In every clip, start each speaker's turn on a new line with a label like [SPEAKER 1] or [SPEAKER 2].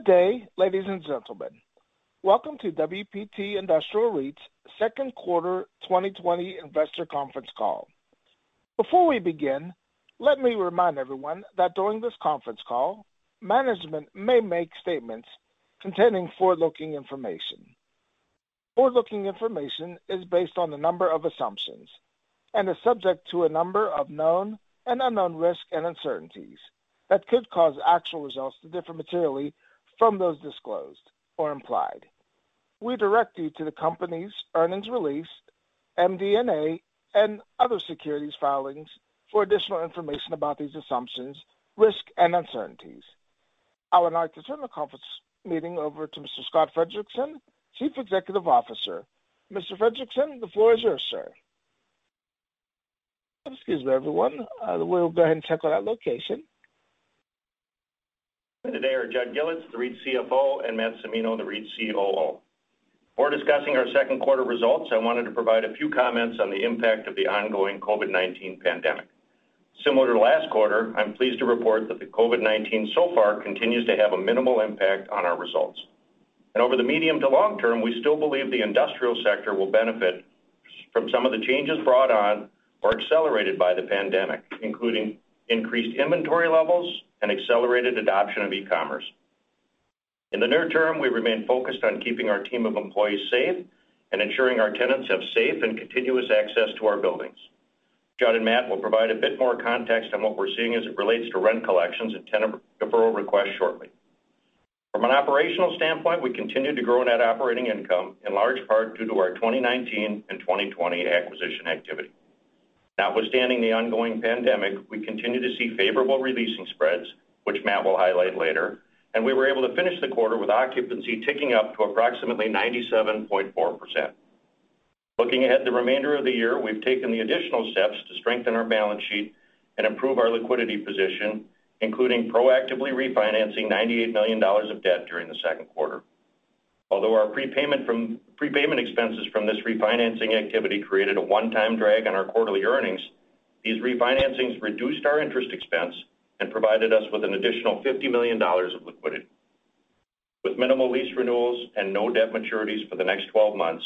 [SPEAKER 1] Good day, ladies and gentlemen. Welcome to WPT Industrial REIT's second quarter 2020 investor conference call. Before we begin, let me remind everyone that during this conference call, management may make statements containing forward-looking information. Forward-looking information is based on a number of assumptions and is subject to a number of known and unknown risks and uncertainties that could cause actual results to differ materially from those disclosed or implied. We direct you to the company's earnings release, MD&A, and other securities filings for additional information about these assumptions, risks, and uncertainties. I would like to turn the conference meeting over to Mr. Scott Frederiksen, Chief Executive Officer. Mr. Frederiksen, the floor is yours, sir. Excuse me, everyone. Uh, we'll go ahead and check on that location.
[SPEAKER 2] Today are Judd Gilats, the REIT CFO, and Matt Cimino, the REIT COO. Before discussing our second quarter results, I wanted to provide a few comments on the impact of the ongoing COVID-19 pandemic. Similar to last quarter, I'm pleased to report that the COVID-19 so far continues to have a minimal impact on our results. And Over the medium to long term, we still believe the industrial sector will benefit from some of the changes brought on or accelerated by the pandemic, including increased inventory levels and accelerated adoption of e-commerce. In the near term, we remain focused on keeping our team of employees safe and ensuring our tenants have safe and continuous access to our buildings. Judd and Matt will provide a bit more context on what we're seeing as it relates to rent collections and tenant deferral requests shortly. From an operational standpoint, we continue to grow net operating income, in large part due to our 2019 and 2020 acquisition activity. Notwithstanding the ongoing pandemic, we continue to see favorable re-leasing spreads, which Matt will highlight later, and we were able to finish the quarter with occupancy ticking up to approximately 97.4%. Looking ahead the remainder of the year, we've taken the additional steps to strengthen our balance sheet and improve our liquidity position, including proactively refinancing $98 million of debt during the second quarter. Although our prepayment expenses from this refinancing activity created a one-time drag on our quarterly earnings, these refinancings reduced our interest expense and provided us with an additional $50 million of liquidity. With minimal lease renewals and no debt maturities for the next 12 months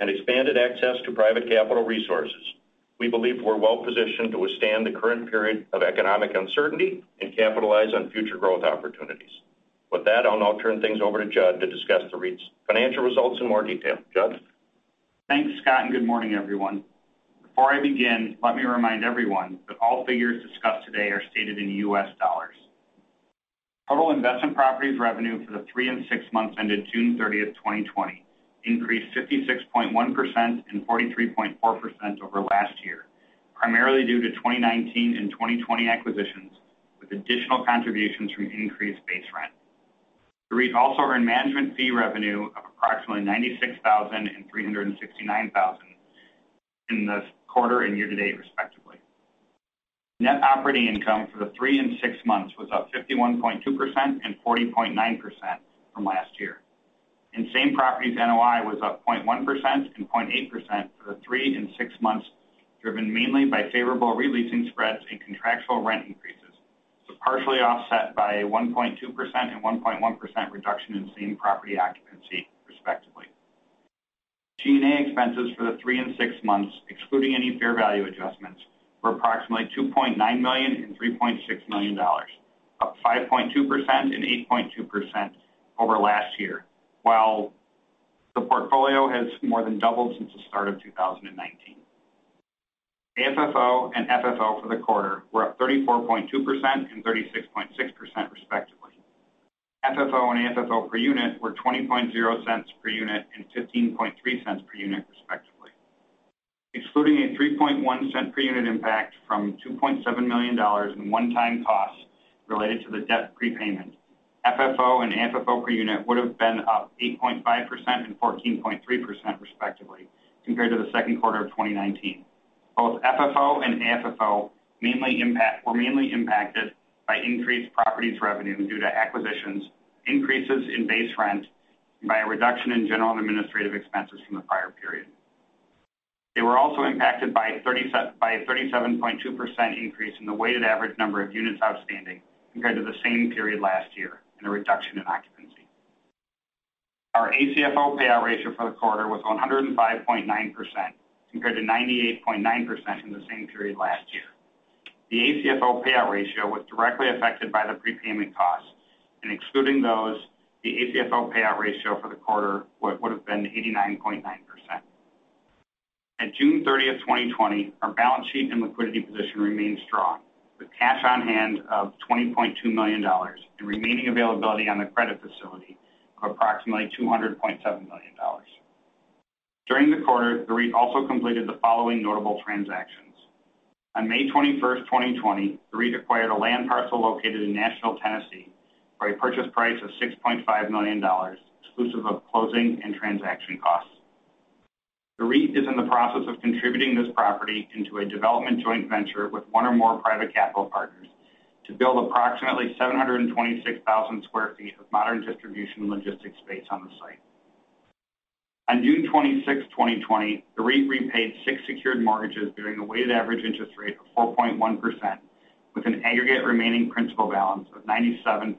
[SPEAKER 2] and expanded access to private capital resources, we believe we're well-positioned to withstand the current period of economic uncertainty and capitalize on future growth opportunities. With that, I'll now turn things over to Judd to discuss the REIT's financial results in more detail. Judd?
[SPEAKER 3] Thanks, Scott, and good morning, everyone. Before I begin, let me remind everyone that all figures discussed today are stated in US dollars. Total investment properties revenue for the three and six months ended June 30th, 2020 increased 56.1% and 43.4% over last year, primarily due to 2019 and 2020 acquisitions, with additional contributions from increased base rent. The REIT also earned management fee revenue of approximately $96,000 and $369,000 in the quarter and year-to-date, respectively. Net operating income for the three and six months was up 51.2% and 40.9% from last year. And same properties NOI was up 0.1% and 0.8% for the three and six months, driven mainly by favorable re-leasing spreads and contractual rent increases, partially offset by a 1.2% and 1.1% reduction in same property occupancy, respectively. G&A expenses for the three and six months, excluding any fair value adjustments, were approximately $2.9 million and $3.6 million, up 5.2% and 8.2% over last year, while the portfolio has more than doubled since the start of 2019. AFFO and FFO for the quarter were up 34.2% and 36.6%, respectively. FFO and AFFO per unit were $0.200 per unit and $0.153 per unit, respectively. Excluding a $0.031 per unit impact from $2.7 million in one-time costs related to the debt prepayment, FFO and AFFO per unit would have been up 8.5% and 14.3% respectively compared to the second quarter of 2019. Both FFO and AFFO were mainly impacted by increased properties revenue due to acquisitions, increases in base rent, and by a reduction in general and administrative expenses from the prior period. They were also impacted by a 37.2% increase in the weighted average number of units outstanding compared to the same period last year, and a reduction in occupancy. Our ACFO payout ratio for the quarter was 105.9%, compared to 98.9% in the same period last year. The ACFO payout ratio was directly affected by the prepayment costs, and excluding those, the ACFO payout ratio for the quarter would have been 89.9%. At June 30th, 2020, our balance sheet and liquidity position remained strong, with cash on hand of $20.2 million and remaining availability on the credit facility of approximately $200.7 million. During the quarter, the REIT also completed the following notable transactions. On May 21st, 2020, the REIT acquired a land parcel located in Nashville, Tennessee, for a purchase price of $6.5 million, exclusive of closing and transaction costs. The REIT is in the process of contributing this property into a development joint venture with one or more private capital partners to build approximately 726,000 sq ft of modern distribution logistics space on the site. On June 26, 2020, the REIT repaid six secured mortgages bearing a weighted average interest rate of 4.1%, with an aggregate remaining principal balance of $97.6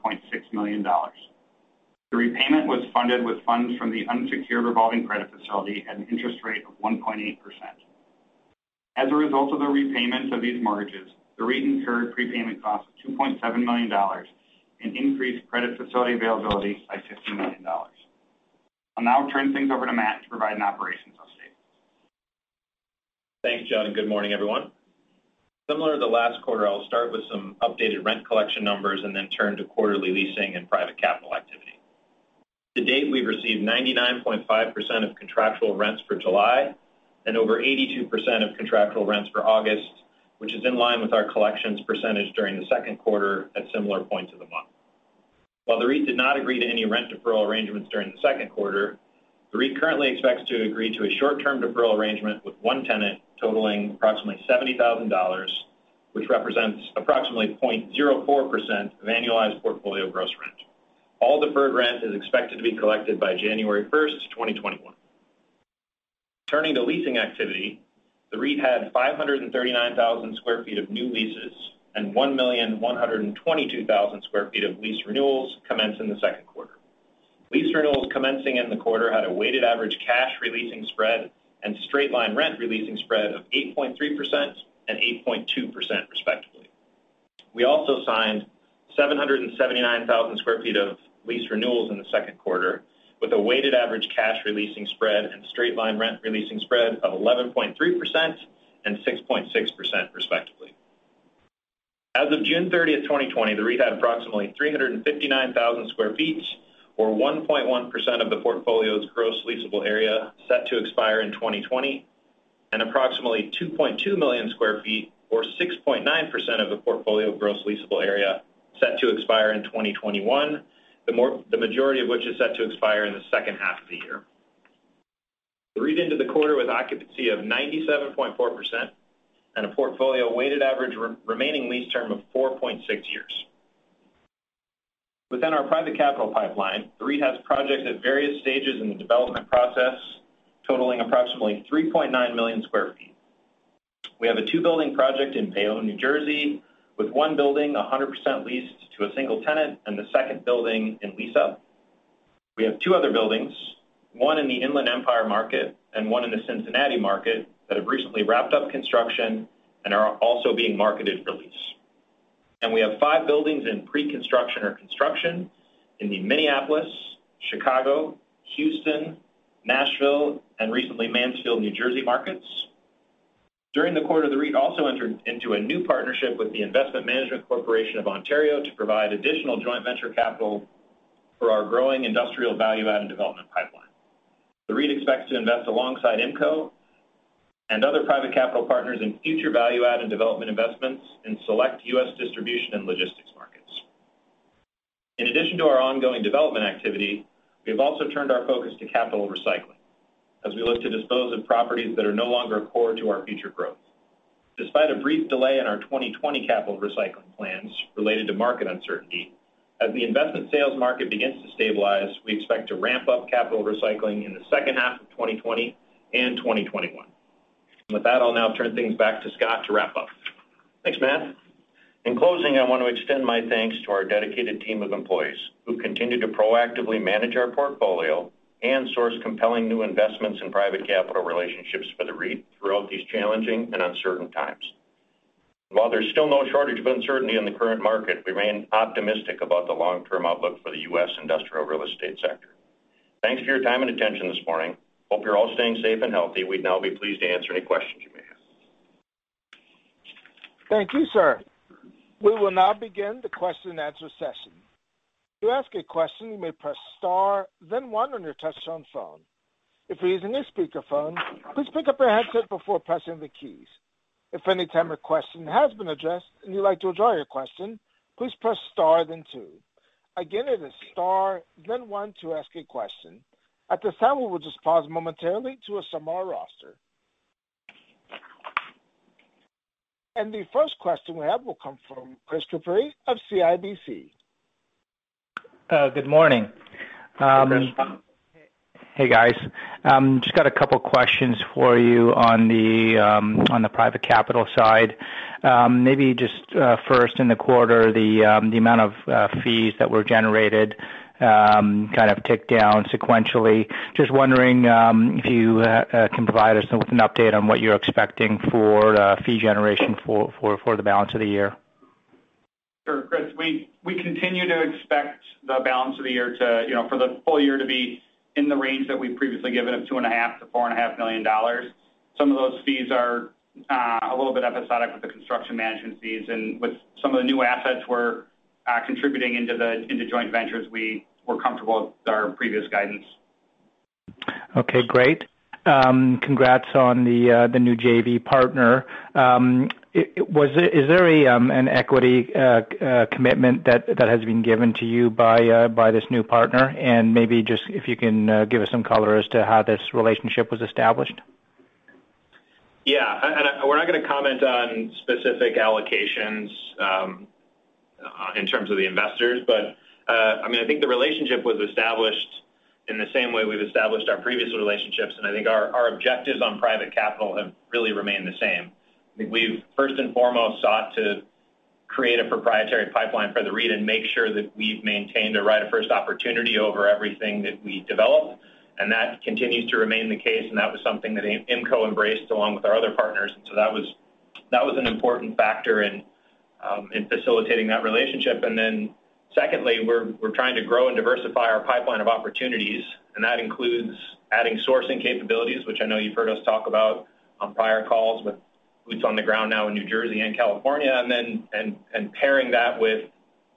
[SPEAKER 3] million. The repayment was funded with funds from the unsecured revolving credit facility at an interest rate of 1.8%. As a result of the repayment of these mortgages, the REIT incurred prepayment costs of $2.7 million and increased credit facility availability by $15 million. I'll now turn things over to Matt to provide an operations update.
[SPEAKER 4] Thanks, John, and good morning, everyone. Similar to the last quarter, I'll start with some updated rent collection numbers and then turn to quarterly leasing and private capital activity. To date, we've received 99.5% of contractual rents for July and over 82% of contractual rents for August, which is in line with our collections percentage during the second quarter at similar points of the month. While the REIT did not agree to any rent deferral arrangements during the second quarter, the REIT currently expects to agree to a short-term deferral arrangement with one tenant totaling approximately $70,000, which represents approximately 0.04% of annualized portfolio gross rent. All deferred rent is expected to be collected by January 1st, 2021. Turning to leasing activity, the REIT had 539,000 sq ft of new leases and 1,122,000 sq ft of lease renewals commence in the second quarter. Lease renewals commencing in the quarter had a weighted average cash re-leasing spread and straight-line rent re-leasing spread of 8.3% and 8.2% respectively. We also signed 779,000 sq ft of lease renewals in the second quarter with a weighted average cash re-leasing spread and straight-line rent re-leasing spread of 11.3% and 6.6% respectively. As of June 30th, 2020, the REIT had approximately 359,000 sq ft, or 1.1% of the portfolio's gross leasable area set to expire in 2020, and approximately 2.2 million sq ft, or 6.9% of the portfolio gross leasable area set to expire in 2021, the majority of which is set to expire in the second half of the year. The REIT ended the quarter with occupancy of 97.4% and a portfolio weighted average remaining lease term of 4.6 years. Within our private capital pipeline, the REIT has projects at various stages in the development process totaling approximately 3.9 million sq ft. We have a two-building project in Bayonne, New Jersey, with one building 100% leased to a single tenant and the second building in lease-up. We have two other buildings, one in the Inland Empire market and one in the Cincinnati market, that have recently wrapped up construction and are also being marketed for lease. And we have five buildings in pre-construction or construction in the Minneapolis, Chicago, Houston, Nashville, and recently Mansfield, New Jersey markets. During the quarter, the REIT also entered into a new partnership with the Investment Management Corporation of Ontario to provide additional joint venture capital for our growing industrial value-add and development pipeline. The REIT expects to invest alongside IMCO and other private capital partners in future value-add and development investments in select U.S. distribution and logistics markets. In addition to our ongoing development activity, we have also turned our focus to capital recycling as we look to dispose of properties that are no longer core to our future growth. Despite a brief delay in our 2020 capital recycling plans related to market uncertainty, as the investment sales market begins to stabilize, we expect to ramp up capital recycling in the second half of 2020 and 2021. With that, I'll now turn things back to Scott to wrap up.
[SPEAKER 2] Thanks, Matt. In closing, I want to extend my thanks to our dedicated team of employees who continue to proactively manage our portfolio and source compelling new investments in private capital relationships for the REIT throughout these challenging and uncertain times. While there's still no shortage of uncertainty in the current market, we remain optimistic about the long-term outlook for the U.S. industrial real estate sector. Thanks for your time and attention this morning. Hope you're all staying safe and healthy. We'd now be pleased to answer any questions you may have.
[SPEAKER 1] Thank you, sir. We will now begin the question and answer session. To ask a question, you may press star then one on your touchtone phone. If you're using a speakerphone, please pick up your headset before pressing the keys. If any time your question has been addressed and you'd like to withdraw your question, please press star then two. Again, it is star then one to ask a question. At this time, we will just pause momentarily to assemble our roster. And the first question we have will come from Chris Couprie of CIBC.
[SPEAKER 5] Uh, good morning.
[SPEAKER 2] Um, hey, Chris.
[SPEAKER 5] Hey, guys. Um, just got a couple questions for you on the um on the private capital side. Um, maybe just uh, first in the quarter, the um the amount of uh, fees that were generated Um, kind of ticked down sequentially. Just wondering um, if you uh, uh, can provide us with an update on what you're expecting for uh, fee generation for the balance of the year.
[SPEAKER 3] Sure, Chris. We continue to expect the balance of the year to, you know, for the full year to be in the range that we've previously given of $2.5 million-$4.5 million. Some of those fees are a little bit episodic with the construction management fees, and with some of the new assets we're Uh, contributing into the into joint ventures, we were comfortable with our previous guidance.
[SPEAKER 5] Okay, great. Um, congrats on the uh the new JV partner. Um, was is there a um an equity uh, uh, commitment that has been given to you by by this new partner? And maybe just if you can give us some color as to how this relationship was established.
[SPEAKER 4] Yeah. And we're not going to comment on specific allocations um, in terms of the investors. But uh I mean, I think the relationship was established in the same way we've established our previous relationships, and I think our objectives on private capital have really remained the same. I think we've first and foremost sought to create a proprietary pipeline for the REIT and make sure that we've maintained a right of first opportunity over everything that we develop. And that continues to remain the case, and that was something that IMCO embraced along with our other partners. And so that was that was an important factor in Um, facilitating that relationship. And then secondly, we're we're trying to grow and diversify our pipeline of opportunities, and that includes adding sourcing capabilities, which I know you've heard us talk about on prior calls with boots on the ground now in New Jersey and California, and then and and pairing that with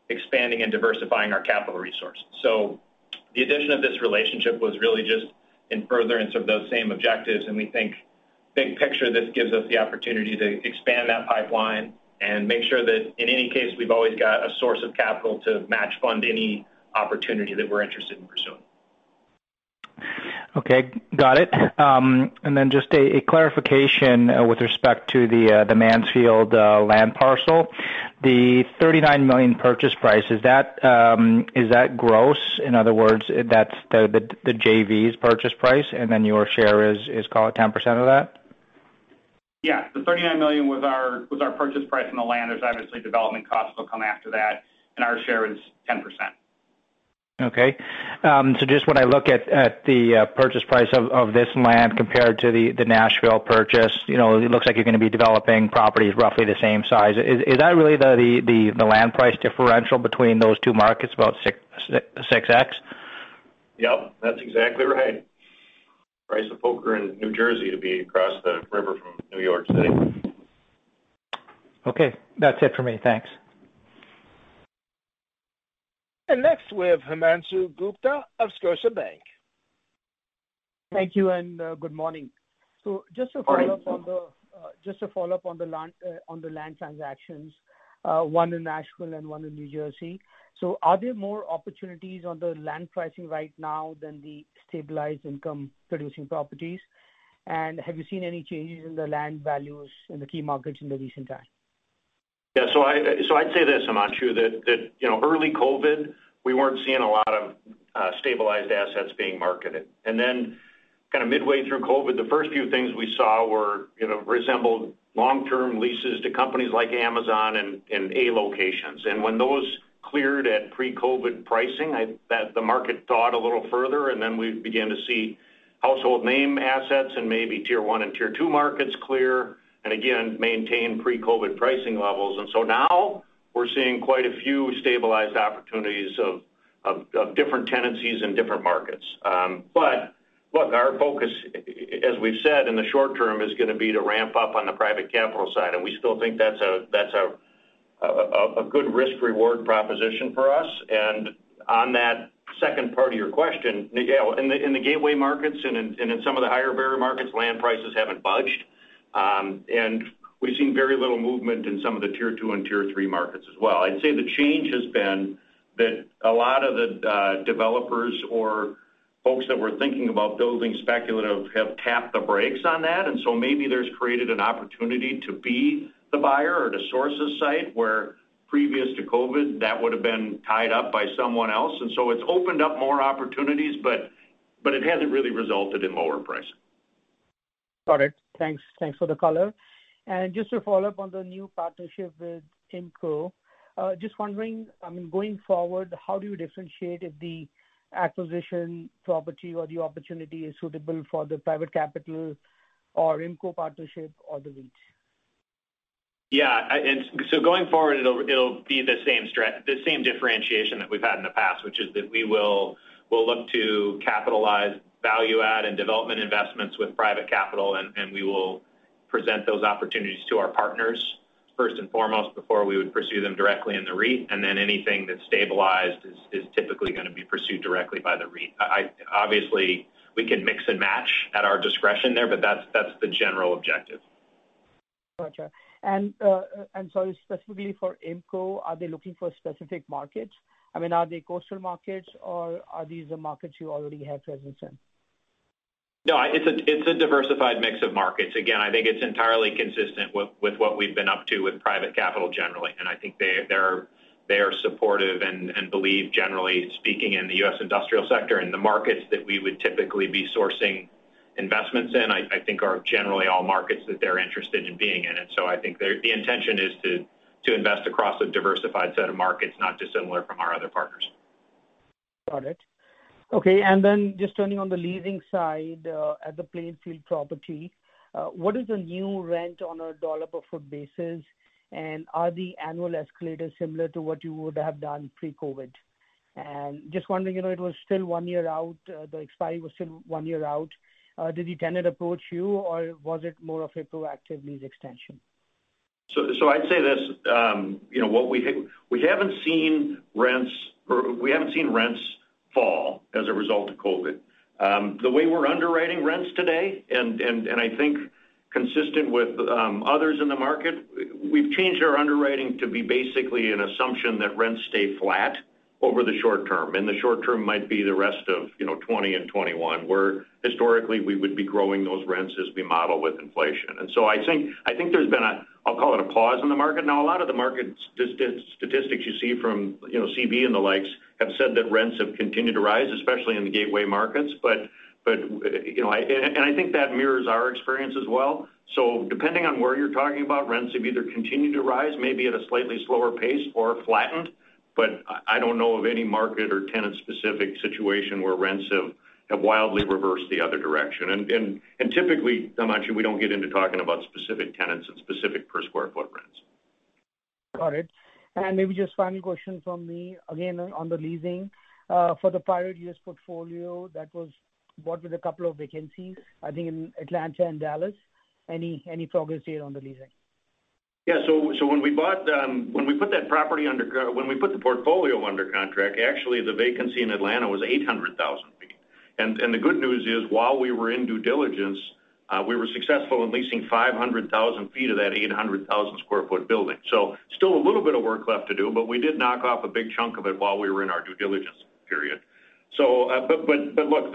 [SPEAKER 4] expanding and diversifying our capital resources. So the addition of this relationship was really just in furtherance of those same objectives, and we think big picture, this gives us the opportunity to expand that pipeline and make sure that in any case, we've always got a source of capital to match fund any opportunity that we're interested in pursuing.
[SPEAKER 5] Okay, got it. Um and then just a clarification uh, with respect to the uh, Mansfield uh, land parcel. The 39 million purchase price, is that um, gross? In other words, that's the JV's purchase price, and then your share is, call it 10% of that?
[SPEAKER 3] Yeah. The $39 million was our purchase price on the land. There's obviously development costs that will come after that, and our share is 10%.
[SPEAKER 5] Okay. Um so just when I look at the purchase price of this land compared to the Nashville purchase, you know, it looks like you're going to be developing properties roughly the same size. Is is that really the land price differential between those two markets, about 6x?
[SPEAKER 2] Yep, that's exactly right. Price of poker in New Jersey to be across the river from New York City.
[SPEAKER 5] Okay. That's it for me. Thanks.
[SPEAKER 1] And next we have Himanshu Gupta of Scotiabank.
[SPEAKER 6] Thank you, and good morning. So just to follow up on the uh just a follow-up on the land uh on the land transactions, one in Nashville and one in New Jersey. So are there more opportunities on the land pricing right now than the stabilized income-producing properties? And have you seen any changes in the land values in the key markets in the recent time?
[SPEAKER 2] Yeah. So so I'd say this, Himanshu, that that you know, early COVID, we weren't seeing a lot of uh, stabilized assets being marketed. And then kind of midway through COVID, the first few things we saw were, you know, resembled long-term leases to companies like Amazon and and A locations. And when those cleared at pre-COVID pricing, That the market thawed a little further, and then we began to see household name assets and maybe tier one and tier two markets clear and, again, maintain pre-COVID pricing levels. And so now we're seeing quite a few stabilized opportunities of different tenancies in different markets. Um, but look, our focus, as we've said, in the short term is going to be to ramp up on the private capital side. And we still think that's a that's a good risk-reward proposition for us. And on that second part of your question, in the gateway markets and in some of the higher barrier markets, land prices haven't budged. Um, and we've seen very little movement in some of the tier two and tier three markets as well. I'd say the change has been that a lot of the uh, developers or folks that were thinking about building speculative have tapped the brakes on that. And so maybe there's created an opportunity to be the buyer or to source a site where previous to COVID, that would have been tied up by someone else. And so it's opened up more opportunities, but but it hasn't really resulted in lower pricing.
[SPEAKER 6] Got it. Thanks Thanks for the color. And just to follow up on the new partnership with IMCO, uh, just wondering, I mean, going forward, how do you differentiate if the acquisition property or the opportunity is suitable for the private capital or IMCO partnership or the REIT?
[SPEAKER 4] Yeah. So going forward, it'll be the same differentiation that we've had in the past, which is that we will look to capitalize value-add and development investments with private capital, and we will present those opportunities to our partners first and foremost before we would pursue them directly in the REIT. And then anything that's stabilized is typically going to be pursued directly by the REIT. Obviously, we can mix and match at our discretion there, but that's the general objective.
[SPEAKER 6] Gotcha. Uh, uh, and sorry, specifically for IMCO, are they looking for specific markets? I mean, are they coastal markets, or are these the markets you already have presence in?
[SPEAKER 4] No, it's a it's a diversified mix of markets. Again, I think it's entirely consistent with what we've been up to with private capital generally. And I think they are supportive and believe, generally speaking, in the U.S. industrial sector and the markets that we would typically be sourcing investments in, I think, are generally all markets that they're interested in being in. And so I think the intention is to invest across a diversified set of markets, not dissimilar from our other partners.
[SPEAKER 6] Got it. Okay. And then just turning on the leasing side uh, at the Plainfield property, uh, what is the new rent on a dollar-per-foot basis? And are the annual escalators similar to what you would have done pre-COVID? And just wondering, you know, it was still one year out. Uh, the expiry was still one year out. Uh, did the tenant approach you, or was it more of a proactive lease extension?
[SPEAKER 2] So so I'd say this. Um, you know, what we we haven't seen rents or we haven't seen rents fall as a result of COVID. Um, the way we're underwriting rents today, and I think consistent with um, others in the market, we've changed our underwriting to be basically an assumption that rents stay flat over the short term. And the short term might be the rest of 2020 and 2021, where historically we would be growing those rents as we model with inflation. And so I think I think there's been a, I'll call it a pause in the market. Now, a lot of the market statistics you see from you know, CB and the likes have said that rents have continued to rise, especially in the gateway markets. But but you know I and I think that mirrors our experience as well. So depending on where you're talking about, rents have either continued to rise, maybe at a slightly slower pace, or flattened. But I don't know of any market or tenant-specific situation where rents have wildly reversed the other direction. And typically, Himanshu, we don't get into talking about specific tenants and specific per square foot rents.
[SPEAKER 6] Got it. And maybe just final question from me, again, on the leasing. Uh, for the private U.S. portfolio, that was bought with a couple of vacancies, I think, in Atlanta and Dallas. Any any progress here on the leasing?
[SPEAKER 2] Yeah. When we bought um when we put that property under, when we put the portfolio under contract, actually, the vacancy in Atlanta was 800,000 sq ft. And the good news is, while we were in due diligence, we were successful in leasing 500,000 feet of that 800,000 sq ft building. So still a little bit of work left to do, but we did knock off a big chunk of it while we were in our due diligence period. So uh look,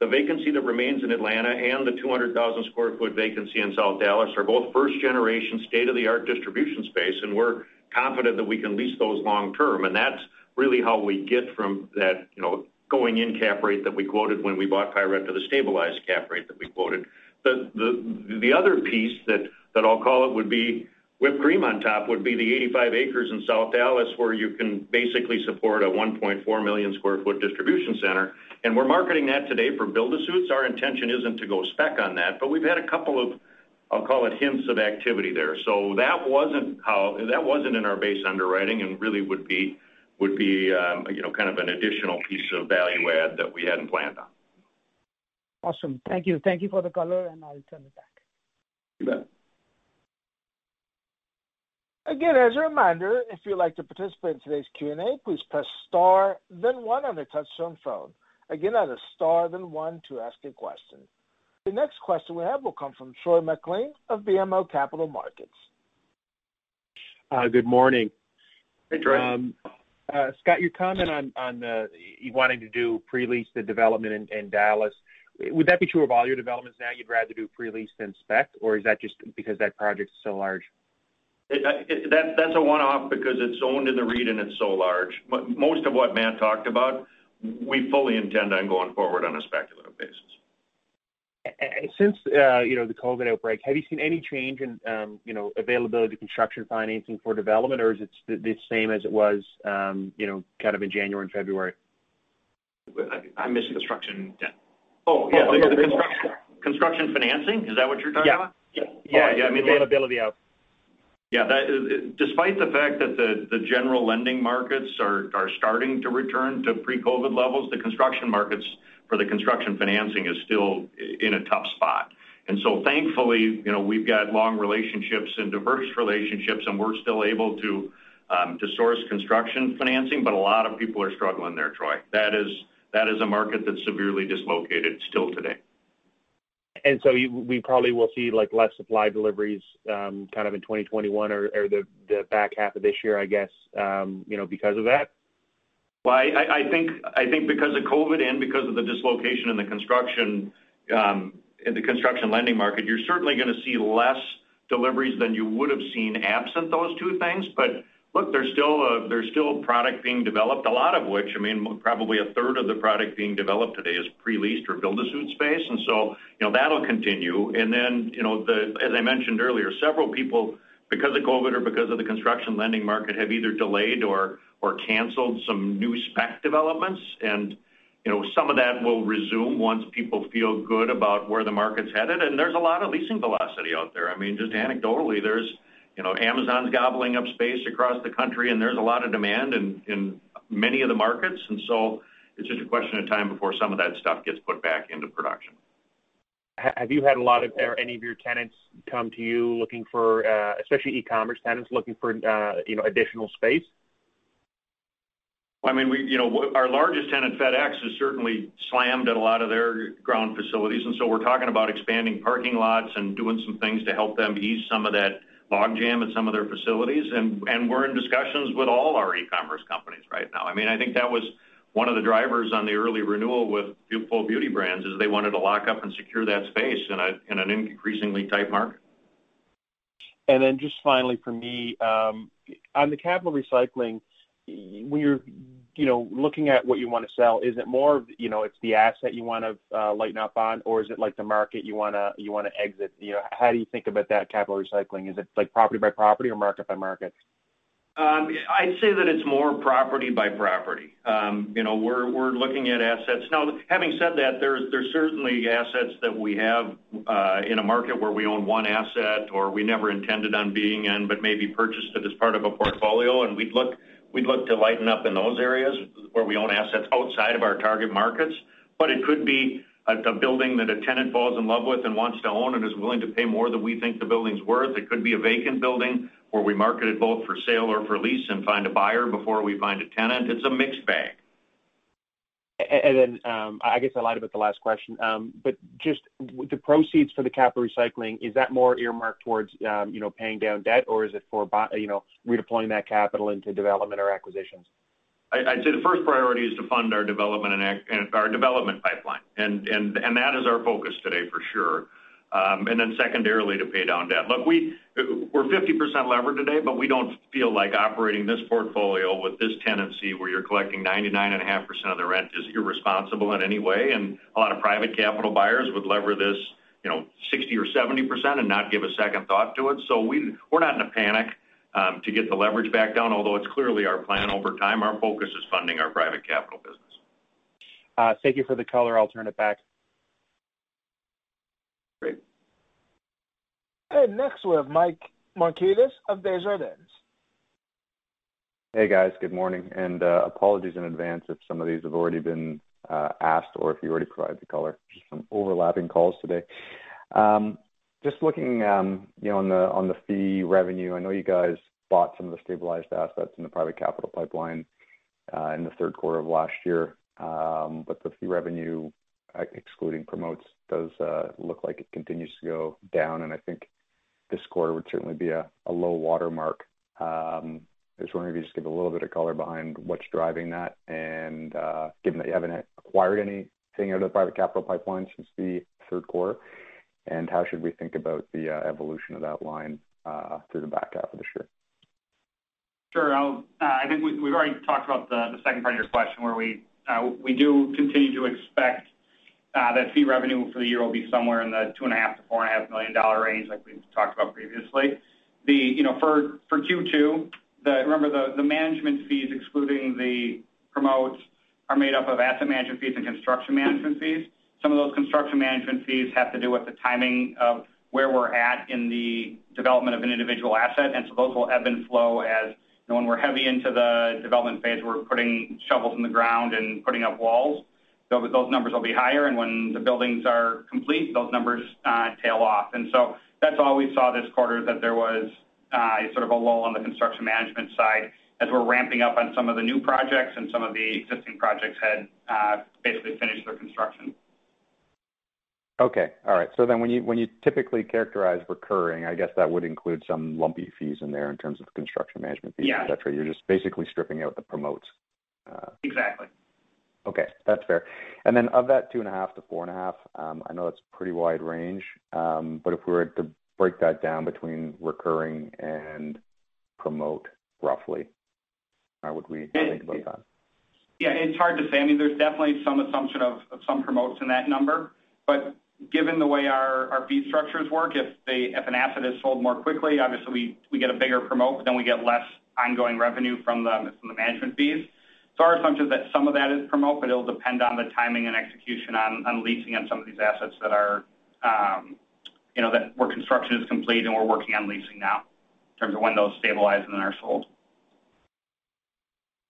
[SPEAKER 2] the vacancy that remains in Atlanta and the 200,000 sq ft vacancy in South Dallas are both first-generation, state-of-the-art distribution space, and we're confident that we can lease those long term. And that's really how we get from that you know, going-in cap rate that we quoted when we bought PIRET to the stabilized cap rate that we quoted. The the the other piece that I'll call it would be whipped cream on top would be the 85 acres in South Dallas, where you can basically support a 1.4 million sq ft distribution center. And we're marketing that today for build-to-suits. Our intention isn't to go spec on that, but we've had a couple of, I'll call it hints of activity there. So that wasn't in our base underwriting and really would be would be um you know, kind of an additional piece of value add that we hadn't planned on.
[SPEAKER 6] Awesome. Thank you. Thank you for the color, and I'll turn it back.
[SPEAKER 2] You bet.
[SPEAKER 1] Again, as a reminder, if you'd like to participate in today's Q&A, please press star then one on your touchtone phone. Again, that is star then one to ask a question. The next question we have will come from Troy MacLean of BMO Capital Markets.
[SPEAKER 7] Uh, good morning.
[SPEAKER 2] Hey, Troy.
[SPEAKER 7] Um, uh, Scott, your comment on you wanting to do pre-lease the development in Dallas, would that be true of all your developments now? You'd rather do pre-lease than spec, or is that just because that project is so large?
[SPEAKER 2] Uh, that's a one-off because it's owned in the REIT and it's so large. Most of what Matt talked about, we fully intend on going forward on a speculative basis.
[SPEAKER 7] Since uh, you know the COVID outbreak, have you seen any change in um, you know availability of construction financing for development, or is it the same as it was um, you know kind of in January and February?
[SPEAKER 4] I missed construction debt.
[SPEAKER 2] Oh, yeah. The oh, construction financing, is that what you're talking about?
[SPEAKER 7] Yeah. Yeah. Oh, yeah. I mean. Availability of.
[SPEAKER 2] Yeah. Despite the fact that the general lending markets are starting to return to pre-COVID levels, the construction markets for the construction financing is still in a tough spot. And so thankfully, you know, we've got long relationships and diverse relationships, and we're still able to um to source construction financing, but a lot of people are struggling there, Troy. That is a market that's severely dislocated still today.
[SPEAKER 7] And so you, we probably will see like less supply deliveries um, kind of in 2021 or or the the back half of this year, I guess, um, you know, because of that?
[SPEAKER 2] Well, I I, think I think because of COVID and because of the dislocation in the construction um, in the construction lending market, you're certainly going to see less deliveries than you would have seen absent those two things. Look, there's still there's still product being developed, a lot of which, I mean, probably a third of the product being developed today is pre-leased or build-to-suit space. And so you know, that'll continue. And then, you know, as I mentioned earlier, several people, because of COVID or because of the construction lending market, have either delayed or canceled some new spec developments. And you know, some of that will resume once people feel good about where the market's headed. And there's a lot of leasing velocity out there. I mean, just anecdotally, Amazon's gobbling up space across the country, and there's a lot of demand in in many of the markets. And so it's just a question of time before some of that stuff gets put back into production.
[SPEAKER 7] Have you had a lot of or any of your tenants come to you looking for, uh, especially e-commerce tenants, looking for uh, you know, additional space?
[SPEAKER 2] I mean, we you know, our largest tenant, FedEx, has certainly slammed at a lot of their ground facilities. And so we're talking about expanding parking lots and doing some things to help them ease some of that logjam at some of their facilities. And we're in discussions with all our e-commerce companies right now. I mean, I think that was one of the drivers on the early renewal with Full Beauty Brands, is they wanted to lock up and secure that space in an increasingly tight market.
[SPEAKER 7] And then just finally for me, um, on the capital recycling, when you're looking at what you want to sell, is it more of, you know, it's the asset you want to uh, lighten up on, or is it like the market you want to you want to exit? You know, how do you think about that capital recycling? Is it like property by property or market by market?
[SPEAKER 2] Um, I'd say that it's more property by property. Um, you know, we're we're looking at assets. Now, having said that, there's there's certainly assets that we have uh, in a market where we own one asset or we never intended on being in, but maybe purchased it as part of a portfolio, and we'd look to lighten up in those areas where we own assets outside of our target markets. But it could be a building that a tenant falls in love with and wants to own and is willing to pay more than we think the building's worth. It could be a vacant building where we market it both for sale or for lease and find a buyer before we find a tenant. It's a mixed bag.
[SPEAKER 7] And then, um, I guess I lied about the last question. Um, but just the proceeds for the capital recycling, is that more earmarked towards, um, you know, paying down debt, or is it for you know, redeploying that capital into development or acquisitions?
[SPEAKER 2] I'd say the first priority is to fund our development and our development pipeline. And and that is our focus today for sure. Um and then secondarily, to pay down debt. Look, we're 50% levered today, but we don't feel like operating this portfolio with this tenancy where you're collecting 99.5% of the rent is irresponsible in any way. And a lot of private capital buyers would lever this, you know, 60 or 70% and not give a second thought to it. So We're not in a panic um, to get the leverage back down, although it's clearly our plan over time. Our focus is funding our private capital business.
[SPEAKER 7] Uh, thank you for the color. I'll turn it back.
[SPEAKER 2] Great.
[SPEAKER 1] And next we have Mike Markidis of Desjardins.
[SPEAKER 8] Hey, guys. Good morning. And uh, apologies in advance if some of these have already been uh, asked or if you already provided the color. Just some overlapping calls today. Um, just looking, um, you know, on the on the fee revenue, I know you guys bought some of the stabilized assets in the private capital pipeline uh, in the third quarter of last year. Um, but the fee revenue, excluding promotes, does look like it continues to go down, and I think this quarter would certainly be a low watermark. Um, I was wondering if you just give a little bit of color behind what's driving that. And uh, given that you haven't acquired anything out of the private capital pipeline since the third quarter, and how should we think about the uh, evolution of that line uh, through the back half of this year?
[SPEAKER 3] Sure. I think we've already talked about the second part of your question, where we do continue to expect Uh, that fee revenue for the year will be somewhere in the $2.5 million-$4.5 million range like we've talked about previously. The you know, for for Q2, remember the the management fees, excluding the promotes, are made up of asset management fees and construction management fees. Some of those construction management fees have to do with the timing of where we're at in the development of an individual asset. And so those will ebb and flow as, you know, when we're heavy into the development phase, we're putting shovels in the ground and putting up walls. Those numbers will be higher. And when the buildings are complete, those numbers uh, tail off. And so that's all we saw this quarter, that there was uh, sort of a lull on the construction management side as we're ramping up on some of the new projects and some of the existing projects had uh, basically finished their construction.
[SPEAKER 8] Okay. All right. So then when you when you typically characterize recurring, I guess that would include some lumpy fees in there in terms of construction management fees.
[SPEAKER 3] Yeah.
[SPEAKER 8] Et cetera. You're just basically stripping out the promotes.
[SPEAKER 3] Exactly.
[SPEAKER 8] Okay, that's fair. And then of that two and a half to four and a half, I know that's a pretty wide range. Um, but if we were to break that down between recurring and promote roughly, how would we think about that?
[SPEAKER 3] Yeah, it's hard to say. I mean, there's definitely some assumption of some promotes in that number. But given the way our fee structures work, if an asset is sold more quickly, obviously we get a bigger promote, but then we get less ongoing revenue from the management fees. Our assumption is that some of that is promote, but it'll depend on the timing and execution on leasing on some of these assets that are, um, you know, that where construction is complete and we're working on leasing now in terms of when those stabilize and then are sold.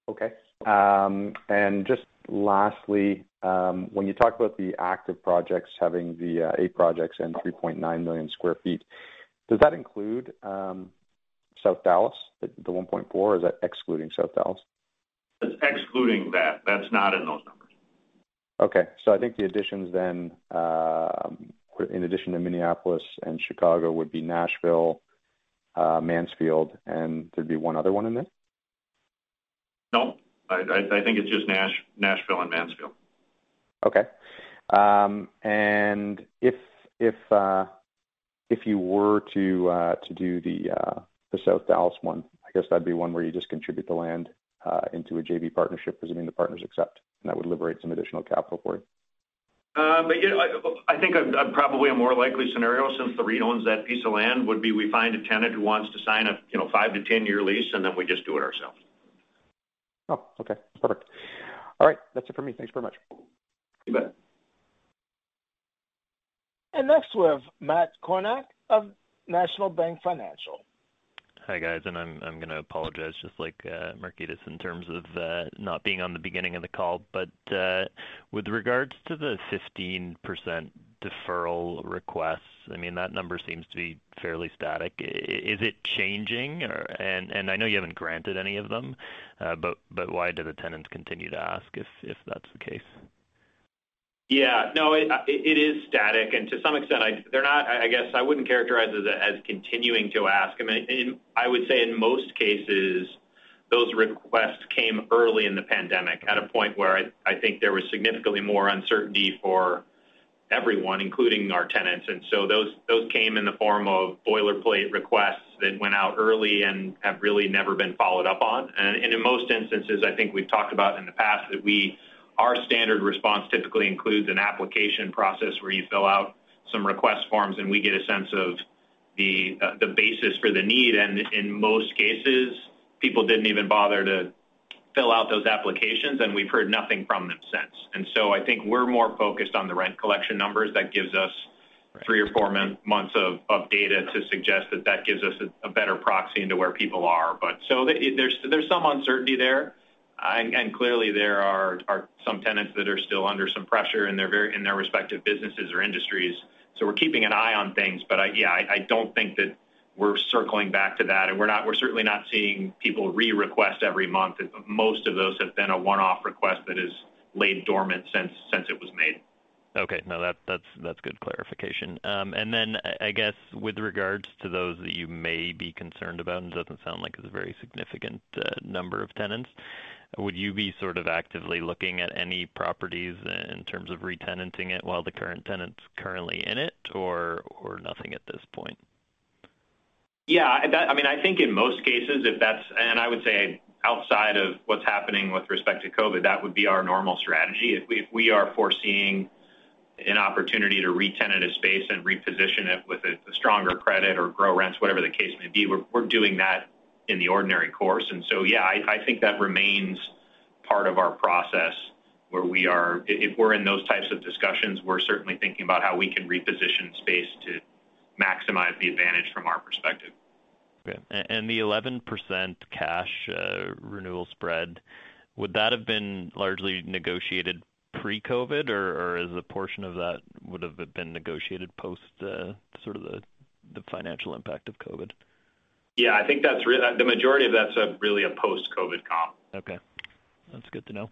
[SPEAKER 8] Okay. Um and just lastly, um, when you talk about the active projects having the uh, eight projects and 3.9 million sq ft, does that include um, South Dallas, the 1.4, or is that excluding South Dallas?
[SPEAKER 2] It's excluding that. That's not in those numbers.
[SPEAKER 8] Okay. So I think the additions then, uh, in addition to Minneapolis and Chicago, would be Nashville, uh, Mansfield, and there'd be one other one in there?
[SPEAKER 2] No. I think it's just Nashville and Mansfield.
[SPEAKER 8] Okay. Um and if uh, you were to do the South Dallas one, I guess that'd be one where you just contribute the land Uh, into a JV partnership, presuming the partners accept, and that would liberate some additional capital for you.
[SPEAKER 2] Uh, but, you know, I think probably a more likely scenario since the REIT owns that piece of land would be we find a tenant who wants to sign a, you know, five to ten year lease, and then we just do it ourselves.
[SPEAKER 8] Oh, okay. Perfect. All right. That's it for me. Thanks very much.
[SPEAKER 2] You bet.
[SPEAKER 1] And next we have Matt Kornack of National Bank Financial.
[SPEAKER 9] Hi, guys. and I'm I'm gonna apologize just like uh Markidis in terms of uh not being on the beginning of the call. But uh With regards to the 15% deferral requests, I mean, that number seems to be fairly static. Is it changing? And and I know you haven't granted any of them, but but why do the tenants continue to ask if if that's the case?
[SPEAKER 4] Yeah. No, it is static, and to some extent, they're not. I guess I wouldn't characterize it as continuing to ask. I mean, I would say in most cases, those requests came early in the pandemic at a point where I think there was significantly more uncertainty for everyone, including our tenants. and so Those came in the form of boilerplate requests that went out early and have really never been followed up on. And In most instances, I think we've talked about in the past that we our standard response typically includes an application process where you fill out some request forms, and we get a sense of the uh, the basis for the need. And In most cases, people didn't even bother to fill out those applications, and we've heard nothing from them since. And so I think we're more focused on the rent collection numbers. That gives us three or four months of data to suggest that that gives us a better proxy into where people are. But so there's There's some uncertainty there. And Clearly there are some tenants that are still under some pressure in their respective businesses or industries. So We're keeping an eye on things. But Yeah, I don't think that we're circling back to that, and we're certainly not seeing people re-request every month. Most of those have been a one-off request that has laid dormant since it was made.
[SPEAKER 9] Okay. No, that's good clarification. Um, and then I guess with regards to those that you may be concerned about, and it doesn't sound like it's a very significant uh, number of tenants, would you be sort of actively looking at any properties in terms of re-tenanting it while the current tenant's currently in it, or nothing at this point?
[SPEAKER 4] Yeah. I mean, I think in most cases, if that's, and I would say outside of what's happening with respect to COVID, that would be our normal strategy. If we are foreseeing an opportunity to re-tenant a space and reposition it with a stronger credit or grow rents, whatever the case may be, we're doing that in the ordinary course. And so, yeah, I think that remains part of our process where we are. If we're in those types of discussions, we're certainly thinking about how we can reposition space to maximize the advantage from our perspective.
[SPEAKER 9] Okay. And the 11% cash uh, renewal spread, would that have been largely negotiated pre-COVID, or is a portion of that would have been negotiated post uh, sort of the financial impact of COVID?
[SPEAKER 4] I think that's the majority of that's really a post-COVID comp.
[SPEAKER 9] Okay. That's good to know.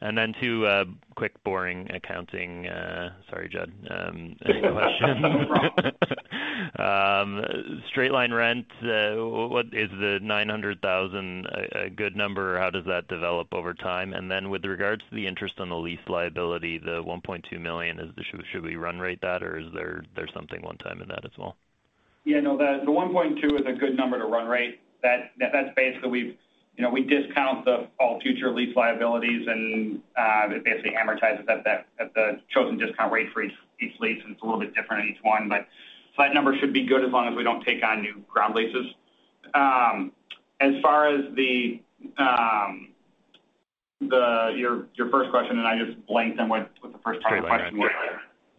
[SPEAKER 9] And then two uh, quick, boring accounting, uh, sorry, Judd, um, questions. um, straight line rent, uh, what is the 900000 a, a good number, or how does that develop over time? And then with regards to the interest on the lease liability, the 1.2 million, is should, should we run rate that, or is there there's something one time in that as well?
[SPEAKER 3] Yeah, no, the 1.2 is a good number to run rate. That's basically we've, you know, we discount the all future lease liabilities, and uh, it basically amortizes at that at the chosen discount rate for each lease, and it's a little bit different in each one. But That number should be good as long as we don't take on new ground leases. Um, as far as the um, the your first question, and I just blanked on what the first part of the question was.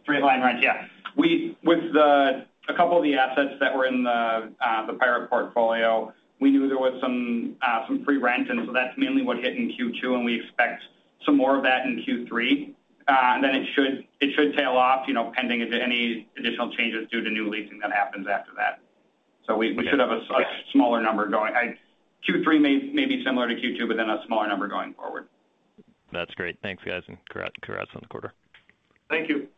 [SPEAKER 3] Straight line rent, yeah. With the a couple of the assets that were in the uh, the Pirate portfolio, we knew there was uh, some free rent, and so that's mainly what hit in Q2, and we expect some more of that in Q3. Uh, and then it should it should tail off, you know, pending any additional changes due to new leasing that happens after that. So we we should have a smaller number going. Q3 may be similar to Q2, but then a smaller number going forward.
[SPEAKER 9] That's great. Thanks, guys, and congrats on the quarter.
[SPEAKER 4] Thank you.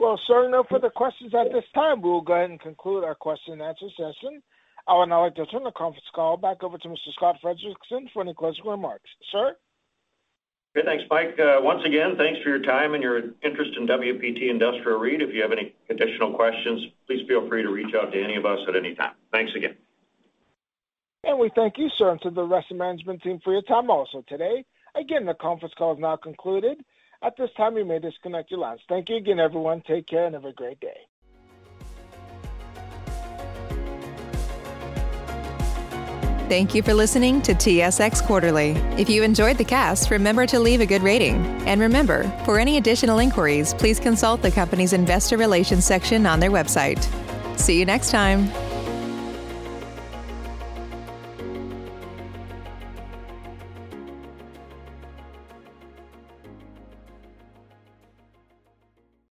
[SPEAKER 1] Well, sir, no further questions at this time. We'll go ahead and conclude our question and answer session. I would now like to turn the conference call back over to Mr. Scott Frederiksen for any closing remarks. Sir?
[SPEAKER 2] Good. Thanks, Mike. Uh, once again, thanks for your time and your interest in WPT Industrial REIT. If you have any additional questions, please feel free to reach out to any of us at any time. Thanks again.
[SPEAKER 1] And we thank you, sir, and to the rest of the management team for your time also today. Again, the conference call is now concluded. At this time, you may disconnect your lines. Thank you again, everyone. Take care and have a great day.
[SPEAKER 10] Thank you for listening to TSX Quarterly. If you enjoyed the cast, remember to leave a good rating. And remember, for any additional inquiries, please consult the company's investor relations section on their website. See you next time.